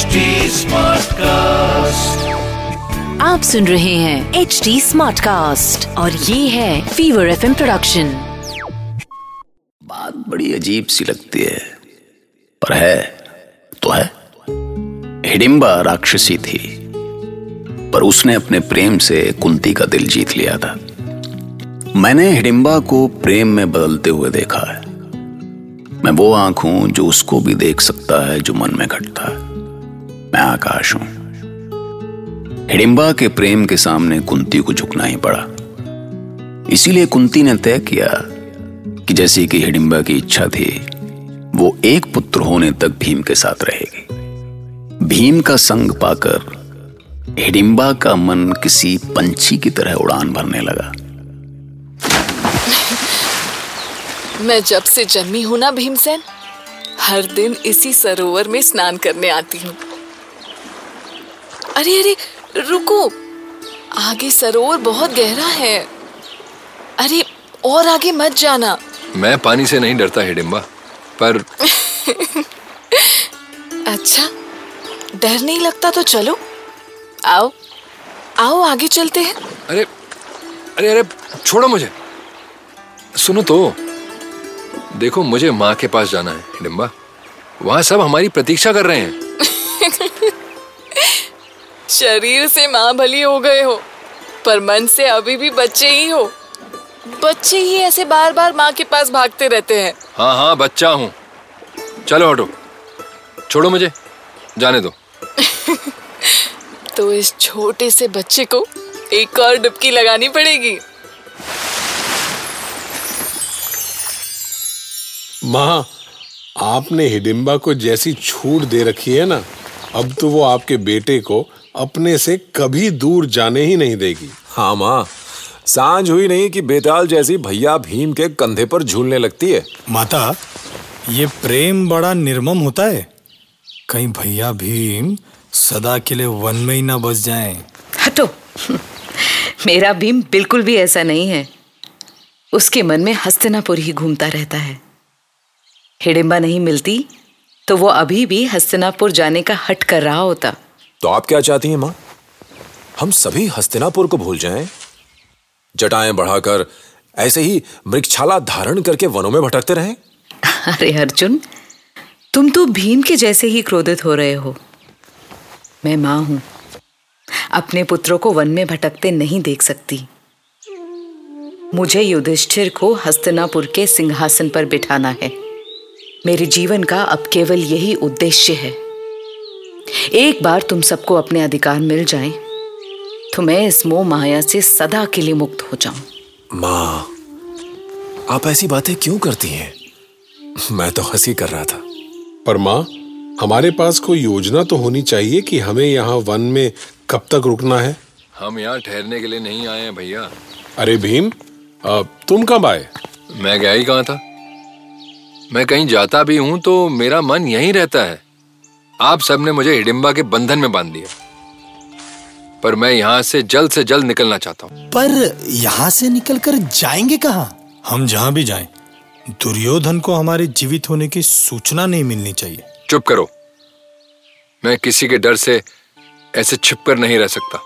HD Smartcast. आप सुन रहे हैं एच डी स्मार्ट कास्ट और ये है फीवर एफ़ प्रोडक्शन बात बड़ी अजीब सी लगती है। पर है तो है। हिडिंबा राक्षसी थी पर उसने अपने प्रेम से कुंती का दिल जीत लिया था। मैंने हिडिंबा को प्रेम में बदलते हुए देखा है। मैं वो आँख हूँ जो उसको भी देख सकता है जो मन में घटता है। मैं आकाश हूँ। हिडिंबा के प्रेम के सामने कुंती को झुकना ही पड़ा। इसीलिए कुंती ने तय किया कि जैसी कि हिडिंबा की इच्छा थी, वो एक पुत्र होने तक भीम के साथ रहेगी। भीम का संग पाकर हिडिंबा का मन किसी पंछी की तरह उड़ान भरने लगा। मैं जब से जन्मी हूँ ना भीमसेन, हर दिन इसी सरोवर में स्नान करने आती हूँ। अरे अरे रुको। आगे सरोवर बहुत गहरा है। अरे और आगे मत जाना। मैं पानी से नहीं डरता हिडिंबा पर अच्छा डर नहीं लगता तो चलो। आओ आओ आगे चलते हैं। अरे अरे अरे छोड़ो मुझे। सुनो तो देखो मुझे माँ के पास जाना है हिडिंबा वहाँ सब हमारी प्रतीक्षा कर रहे हैं। शरीर से माँ भली हो गए हो पर मन से अभी भी बच्चे ही हो। बच्चे ही ऐसे बार बार माँ के पास भागते रहते हैं। हाँ हाँ बच्चा हूँ। चलो हटो। छोड़ो मुझे। जाने दो। तो इस छोटे से बच्चे को एक और डुबकी लगानी पड़ेगी। माँ आपने हिडिंबा को जैसी छूट दे रखी है ना अब तो वो आपके बेटे को अपने से कभी दूर जाने ही नहीं देगी। हाँ माँ साँझ हुई नहीं कि बेताल जैसी भैया भीम के कंधे पर झूलने लगती है। माता ये प्रेम बड़ा निर्मम होता है। कहीं भैया भीम सदा के लिए वन में ही ना बस जाएँ। हटो। मेरा भीम बिल्कुल भी ऐसा नहीं है। उसके मन में हस्तिनापुर ही घूमता रहता है। हिडिंबा नहीं मिलती तो वो अभी भी हस्तिनापुर जाने का हट कर रहा होता। तो आप क्या चाहती हैं, माँ? हम सभी हस्तिनापुर को भूल जाएँ। जटाएँ बढ़ाकर ऐसे ही मृक्षाला धारण करके वनों में भटकते रहें। अरे अर्जुन, तुम तो भीम के जैसे ही क्रोधित हो रहे हो। मैं माँ हूँ। अपने पुत्रों को वन में भटकते नहीं देख सकती। मुझे युधिष्ठिर को हस्तिनापुर के सिंहासन पर बिठाना है। मेरे जीवन का अब केवल यही उद्देश्य है। एक बार तुम सबको अपने अधिकार मिल जाएँ, तो मैं इस मोह माया से सदा के लिए मुक्त हो जाऊँ। माँ आप ऐसी बातें क्यों करती हैं? मैं तो हँसी कर रहा था। पर माँ हमारे पास कोई योजना तो होनी चाहिए कि हमें यहाँ वन में कब तक रुकना है? हम यहाँ ठहरने के लिए नहीं आए हैं भैया। अरे भीम अब तुम कब आए? मैं गया ही कहाँ था? मैं कहीं जाता भी हूँ तो मेरा मन यहीं रहता है। आप सबने मुझे हिडिंबा के बंधन में बाँध दिया। पर मैं यहाँ से जल्द से जल्द निकलना चाहता हूँ। पर यहाँ से निकलकर जाएँगे कहाँ? हम जहाँ भी जाएँ, दुर्योधन को हमारे जीवित होने की सूचना नहीं मिलनी चाहिए। चुप करो। मैं किसी के डर से ऐसे छिपकर नहीं रह सकता।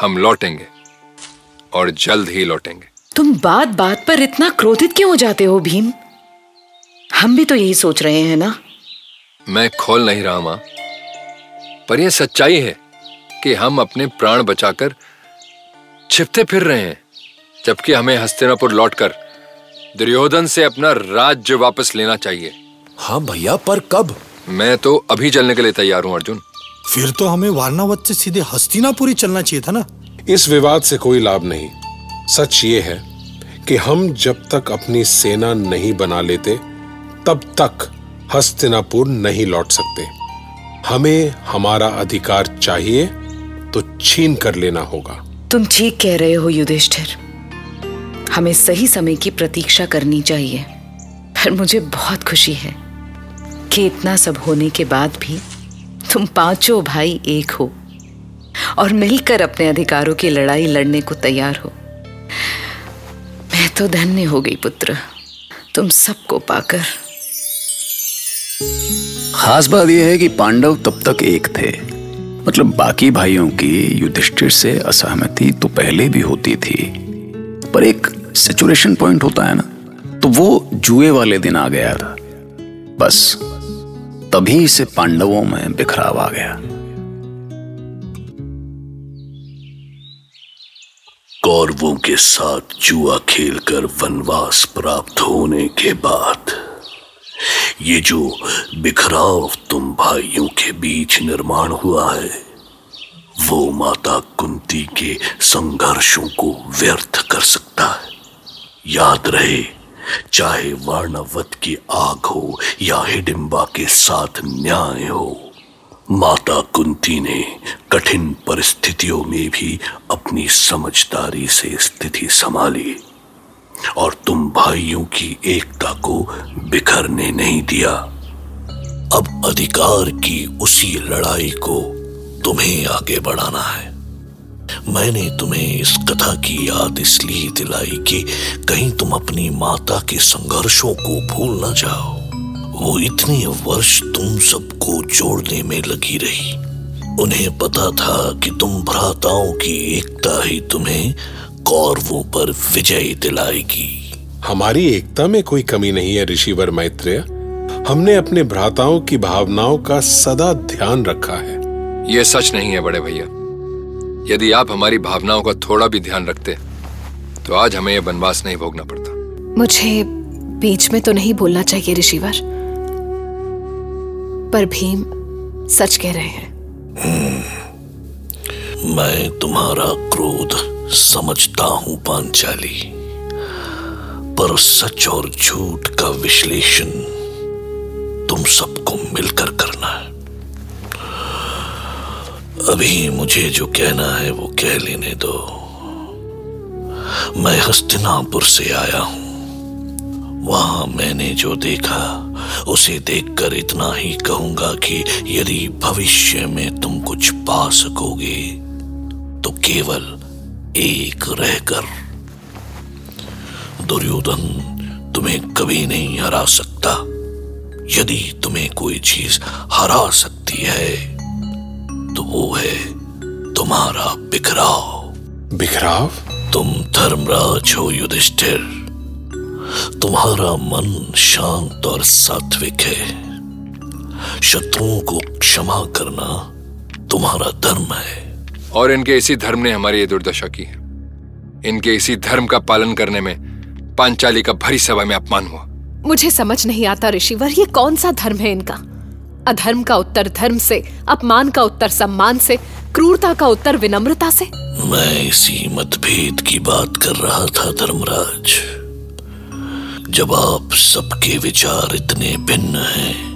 हम लौटेंगे और जल्द ही लौटेंगे। तुम बात बात पर इतना क्रोधित क्यों हो जाते हो भीम? हम भी तो यही सोच रहे हैं ना? मैं खोल नहीं रहा माँ। पर यह सच्चाई है कि हम अपने प्राण बचाकर छिपते फिर रहे हैं जबकि हमें हस्तिनापुर लौटकर दुर्योधन से अपना राज्य वापस लेना चाहिए। हाँ भैया पर कब? मैं तो अभी चलने के लिए तैयार हूँ अर्जुन। फिर तो हमें वारनावत से सीधे हस्तिनापुरी चलना चाहिए था ना? इस विवाद से कोई लाभ नहीं। सच ये है कि हम जब तक अपनी सेना नहीं बना लेते तब तक हस्तिनापुर नहीं लौट सकते। हमें हमारा अधिकार चाहिए तो छीन कर लेना होगा। तुम ठीक कह रहे हो, युधिष्ठिर। हमें सही समय की प्रतीक्षा करनी चाहिए। पर मुझे बहुत खुशी है कि इतना सब होने के बाद भी तुम पाँचों भाई एक हो और मिलकर अपने अधिकारों की लड़ाई लड़ने को तैयार हो। मैं तो धन्य हो गई, पुत्र। तुम सबको पाकर खास बात यह है कि पांडव तब तक एक थे। मतलब बाकी भाइयों की युधिष्ठिर से असहमति तो पहले भी होती थी। पर एक सेचुरेशन पॉइंट होता है ना तो वो जुए वाले दिन आ गया था। बस, तभी से पांडवों में बिखराव आ गया। कौरवों के साथ जुआ खेलकर वनवास प्राप्त होने के बाद ये जो बिखराव तुम भाइयों के बीच निर्माण हुआ है, वो माता कुंती के संघर्षों को व्यर्थ कर सकता है। याद रहे, चाहे वर्णवत की आग हो या हिडिंबा के साथ न्याय हो, माता कुंती ने कठिन परिस्थितियों में भी अपनी समझदारी से स्थिति संभाली। और तुम भाइयों की एकता को बिखरने नहीं दिया। अब अधिकार की उसी लड़ाई को तुम्हें आगे बढ़ाना है। मैंने तुम्हें इस कथा की याद इसलिए दिलाई कि कहीं तुम अपनी माता के संघर्षों को भूल न जाओ। वो इतने वर्ष तुम सबको जोड़ने में लगी रही। उन्हें पता था कि तुम भ्राताओं की एकता ही तुम्हें कौरवों पर विजय दिलाएगी। हमारी एकता में कोई कमी नहीं है ऋषिवर मैत्रेय। हमने अपने भ्राताओं की भावनाओं का सदा ध्यान रखा है। यह सच नहीं है बड़े भैया। यदि आप हमारी भावनाओं का थोड़ा भी ध्यान रखते तो आज हमें यह वनवास नहीं भोगना पड़ता। मुझे बीच में तो नहीं बोलना चाहिए ऋषिवर। पर भीम सच कह रहे हैं। मैं तुम्हारा क्रोध समझता हूँ पांचाली, पर सच और झूठ का विश्लेषण तुम सबको मिलकर करना है। अभी मुझे जो कहना है वो कह लेने दो। मैं हस्तिनापुर से आया हूँ। वहाँ मैंने जो देखा, उसे देखकर इतना ही कहूँगा कि यदि भविष्य में तुम कुछ पा सकोगे तो केवल एक रहकर। दुर्योधन तुम्हें कभी नहीं हरा सकता। यदि तुम्हें कोई चीज़ हरा सकती है तो वो है तुम्हारा बिखराव। बिखराव? तुम धर्मराज हो युधिष्ठिर। तुम्हारा मन शांत और सात्विक है। शत्रुओं को क्षमा करना तुम्हारा धर्म है। और इनके इसी धर्म ने हमारी ये दुर्दशा की है। इनके इसी धर्म का पालन करने में पांचाली का भरी सभा में अपमान हुआ। मुझे समझ नहीं आता ऋषिवर ये कौन सा धर्म है इनका? अधर्म का उत्तर धर्म से अपमान का उत्तर सम्मान से क्रूरता का उत्तर विनम्रता से। मैं इसी मतभेद की बात कर रहा था धर्मराज। जब आप सबके विचार इतने भिन्न हैं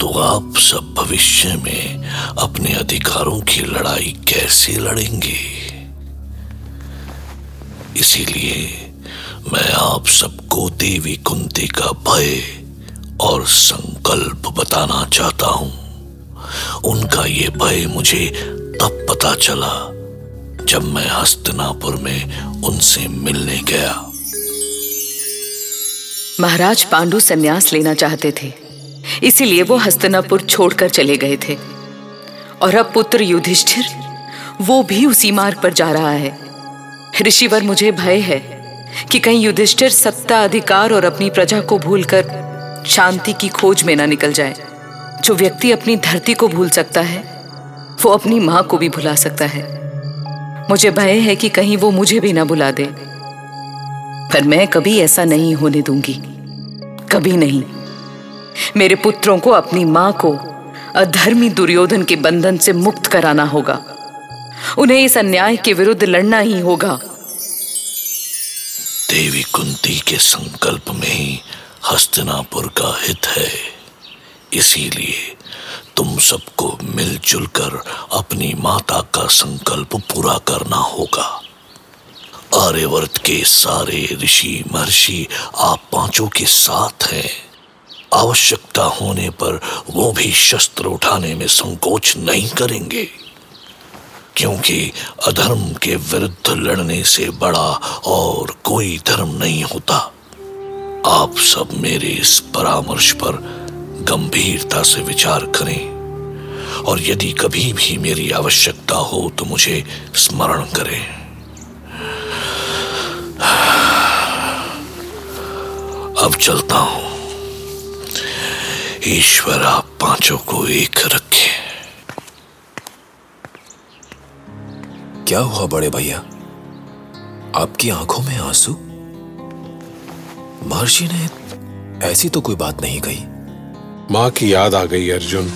तो आप सब भविष्य में अपने अधिकारों की लड़ाई कैसे लड़ेंगे? इसीलिए मैं आप सबको देवी कुंती का भय और संकल्प बताना चाहता हूँ। उनका ये भय मुझे तब पता चला जब मैं हस्तिनापुर में उनसे मिलने गया। महाराज पांडु संन्यास लेना चाहते थे, इसीलिए वो हस्तनापुर छोड़कर चले गए थे। और अब पुत्र युधिष्ठिर, वो भी उसी मार्ग पर जा रहा है। ऋषिवर मुझे भय है कि कहीं युधिष्ठिर सत्ता अधिकार और अपनी प्रजा को भूलकर शांति की खोज में ना निकल जाए। जो व्यक्ति अपनी धरती को भूल सकता है, वो अपनी माँ को भी भुला सकता है। मुझे भय है कि कहीं वो मुझे भी ना बुला दे। पर मैं कभी ऐसा नहीं होने दूँगी। कभी नहीं। मेरे पुत्रों को अपनी माँ को अधर्मी दुर्योधन के बंधन से मुक्त कराना होगा। उन्हें इस अन्याय के विरुद्ध लड़ना ही होगा। देवी कुंती के संकल्प में ही हस्तिनापुर का हित है। इसीलिए तुम सबको मिलजुल कर अपनी माता का संकल्प पूरा करना होगा। आर्यवर्त के सारे ऋषि महर्षि आप पाँचों के साथ हैं। आवश्यकता होने पर वो भी शस्त्र उठाने में संकोच नहीं करेंगे। क्योंकि अधर्म के विरुद्ध लड़ने से बड़ा और कोई धर्म नहीं होता। आप सब मेरे इस परामर्श पर गंभीरता से विचार करें। और यदि कभी भी मेरी आवश्यकता हो तो मुझे स्मरण करें। अब चलता हूँ। ईश्वर आप पाँचों को एक रखे। क्या हुआ बड़े भैया? आपकी आँखों में आँसू? महर्षि ने ऐसी तो कोई बात नहीं कही। माँ की याद आ गई अर्जुन।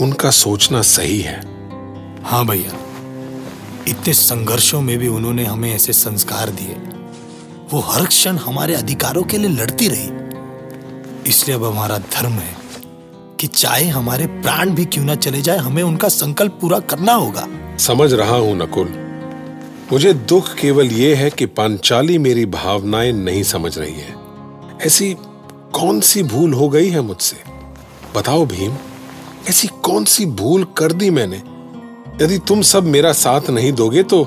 उनका सोचना सही है। हाँ भैया इतने संघर्षों में भी उन्होंने हमें ऐसे संस्कार दिए। वो हर क्षण हमारे अधिकारों के लिए लड़ती रही। इसलिए अब हमारा धर्म है कि चाहे हमारे प्राण भी क्यों ना चले जाए हमें उनका संकल्प पूरा करना होगा। समझ रहा हूँ नकुल। मुझे दुख केवल यह है कि पांचाली मेरी भावनाएँ नहीं समझ रही है। ऐसी कौन सी भूल हो गई है मुझसे? बताओ भीम ऐसी कौन सी भूल कर दी मैंने? यदि तुम सब मेरा साथ नहीं दोगे तो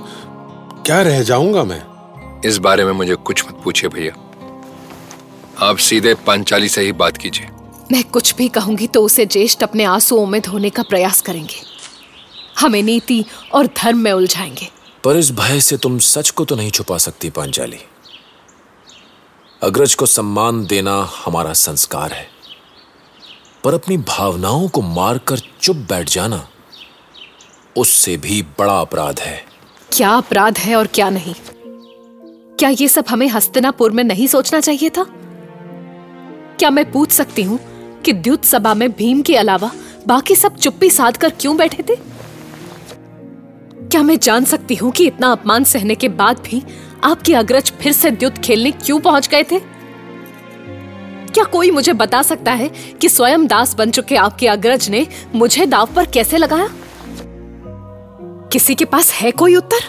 क्या रह जाऊँगा मैं? इस बारे में मुझे कुछ मत पूछिए भैया। आप सीधे पांचाली से ही बात कीजिए। मैं कुछ भी कहूँगी तो उसे ज्येष्ठ अपने आंसुओं में धोने का प्रयास करेंगे। हमें नीति और धर्म में उलझाएँगे। पर इस भय से तुम सच को तो नहीं छुपा सकती पांचाली। अग्रज को सम्मान देना हमारा संस्कार है। पर अपनी भावनाओं को मारकर चुप बैठ जाना उससे भी बड़ा अपराध है। क्या अपराध है और क्या नहीं? क्या ये सब हमें हस्तिनापुर में नहीं सोचना चाहिए था? क्या मैं पूछ सकती हूँ कि द्युत सभा में भीम के अलावा बाकी सब चुप्पी साध कर क्यों बैठे थे? क्या मैं जान सकती हूँ कि इतना अपमान सहने के बाद भी आपके अग्रज फिर से द्युत खेलने क्यों पहुँच गए थे? क्या कोई मुझे बता सकता है कि स्वयं दास बन चुके आपके अग्रज ने मुझे दाव पर कैसे लगाया? किसी के पास है कोई उत्तर?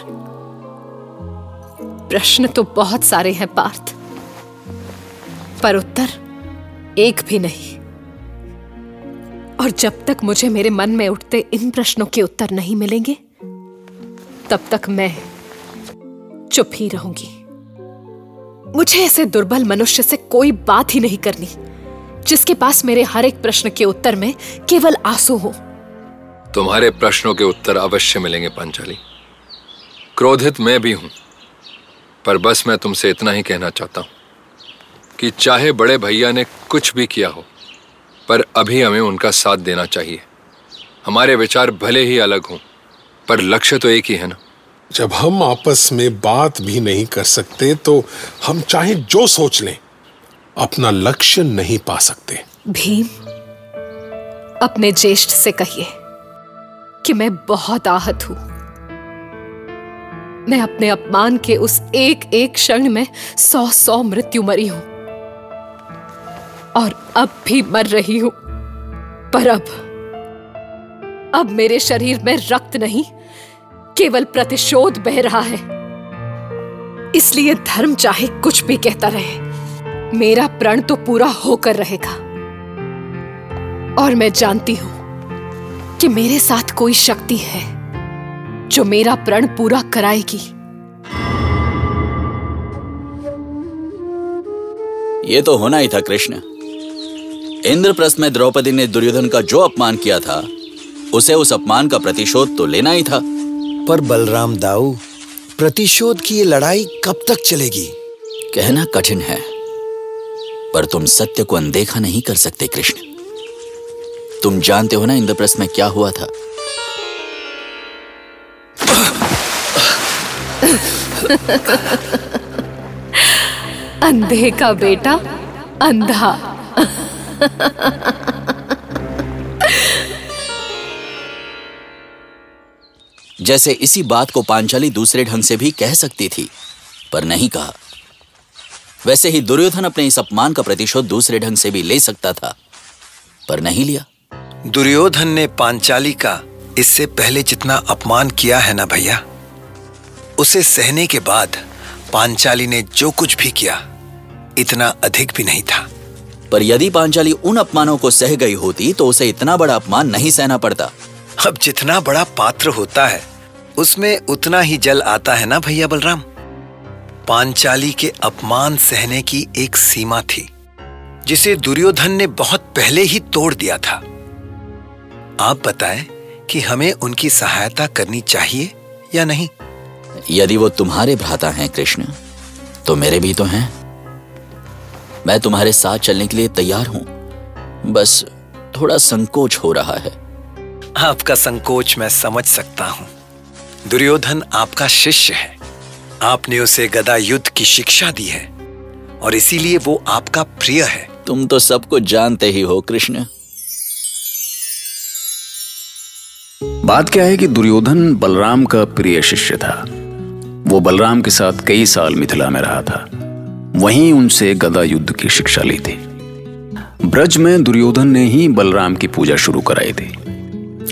प्रश्न तो बहुत सारे हैं, पार्थ। पर उत्तर एक भी नहीं। और जब तक मुझे मेरे मन में उठते इन प्रश्नों के उत्तर नहीं मिलेंगे, तब तक मैं चुप ही रहूँगी। मुझे ऐसे दुर्बल मनुष्य से कोई बात ही नहीं करनी, जिसके पास मेरे हर एक प्रश्न के उत्तर में केवल आँसू हो। तुम्हारे प्रश्नों के उत्तर अवश्य मिलेंगे, पांचाली। क्रोधित मैं भी हूँ, पर बस मैं तुमसे इतना ही कहना चाहता हूँ। कि चाहे बड़े भैया ने कुछ भी किया हो पर अभी हमें उनका साथ देना चाहिए। हमारे विचार भले ही अलग हों पर लक्ष्य तो एक ही है ना? जब हम आपस में बात भी नहीं कर सकते तो हम चाहे जो सोच लें अपना लक्ष्य नहीं पा सकते। भीम अपने ज्येष्ठ से कहिए कि मैं बहुत आहत हूँ। मैं अपने अपमान के उस एक एक क्षण में सौ सौ मृत्यु मरी हूँ। और अब भी मर रही हूँ। पर अब अब मेरे शरीर में रक्त नहीं, केवल प्रतिशोध बह रहा है। इसलिए धर्म चाहे कुछ भी कहता रहे, मेरा प्रण तो पूरा होकर रहेगा। और मैं जानती हूँ कि मेरे साथ कोई शक्ति है जो मेरा प्रण पूरा कराएगी। ये तो होना ही था, कृष्ण। इंद्रप्रस्थ में द्रौपदी ने दुर्योधन का जो अपमान किया था उसे उस अपमान का प्रतिशोध तो लेना ही था। पर बलराम दाऊ प्रतिशोध की ये लड़ाई कब तक चलेगी? कहना कठिन है पर तुम सत्य को अनदेखा नहीं कर सकते कृष्ण। तुम जानते हो ना इंद्रप्रस्थ में क्या हुआ था? अंधे का बेटा अंधा। जैसे इसी बात को पांचाली दूसरे ढंग से भी कह सकती थी, पर नहीं कहा। वैसे ही दुर्योधन अपने इस अपमान का प्रतिशोध दूसरे ढंग से भी ले सकता था, पर नहीं लिया। दुर्योधन ने पांचाली का इससे पहले जितना अपमान किया है ना भैया, उसे सहने के बाद पांचाली ने जो कुछ भी किया, इतना अधिक भी नहीं था। पर यदि पांचाली उन अपमानों को सह गई होती तो उसे इतना बड़ा अपमान नहीं सहना पड़ता। अब जितना बड़ा पात्र होता है उसमें उतना ही जल आता है ना भैया बलराम? पांचाली के अपमान सहने की एक सीमा थी जिसे दुर्योधन ने बहुत पहले ही तोड़ दिया था। आप बताएँ कि हमें उनकी सहायता करनी चाहिए या नहीं? यदि वो तुम्हारे भ्राता हैं कृष्ण तो मेरे भी तो हैं। मैं तुम्हारे साथ चलने के लिए तैयार हूँ। बस थोड़ा संकोच हो रहा है। आपका संकोच मैं समझ सकता हूँ। दुर्योधन आपका शिष्य है। आपने उसे गदा युद्ध की शिक्षा दी है और इसीलिए वो आपका प्रिय है। तुम तो सब कुछ जानते ही हो कृष्ण। बात क्या है कि दुर्योधन बलराम का प्रिय शिष्य था। वो बलराम के साथ कई साल मिथिला में रहा था। वहीं उनसे गदा युद्ध की शिक्षा ली थी। ब्रज में दुर्योधन ने ही बलराम की पूजा शुरू कराई थी।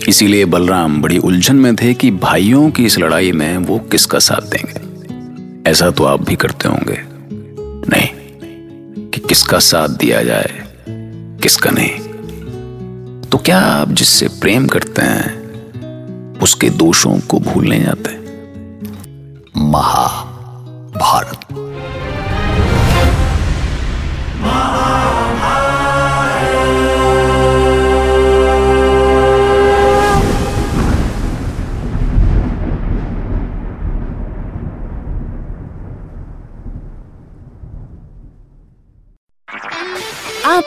इसीलिए बलराम बड़ी उलझन में थे कि भाइयों की इस लड़ाई में वो किसका साथ देंगे। ऐसा तो आप भी करते होंगे। नहीं, कि किसका साथ दिया जाए, किसका नहीं। तो क्या आप जिससे प्रेम करते हैं, उसके दोषों को भूलने जाते महाभारत।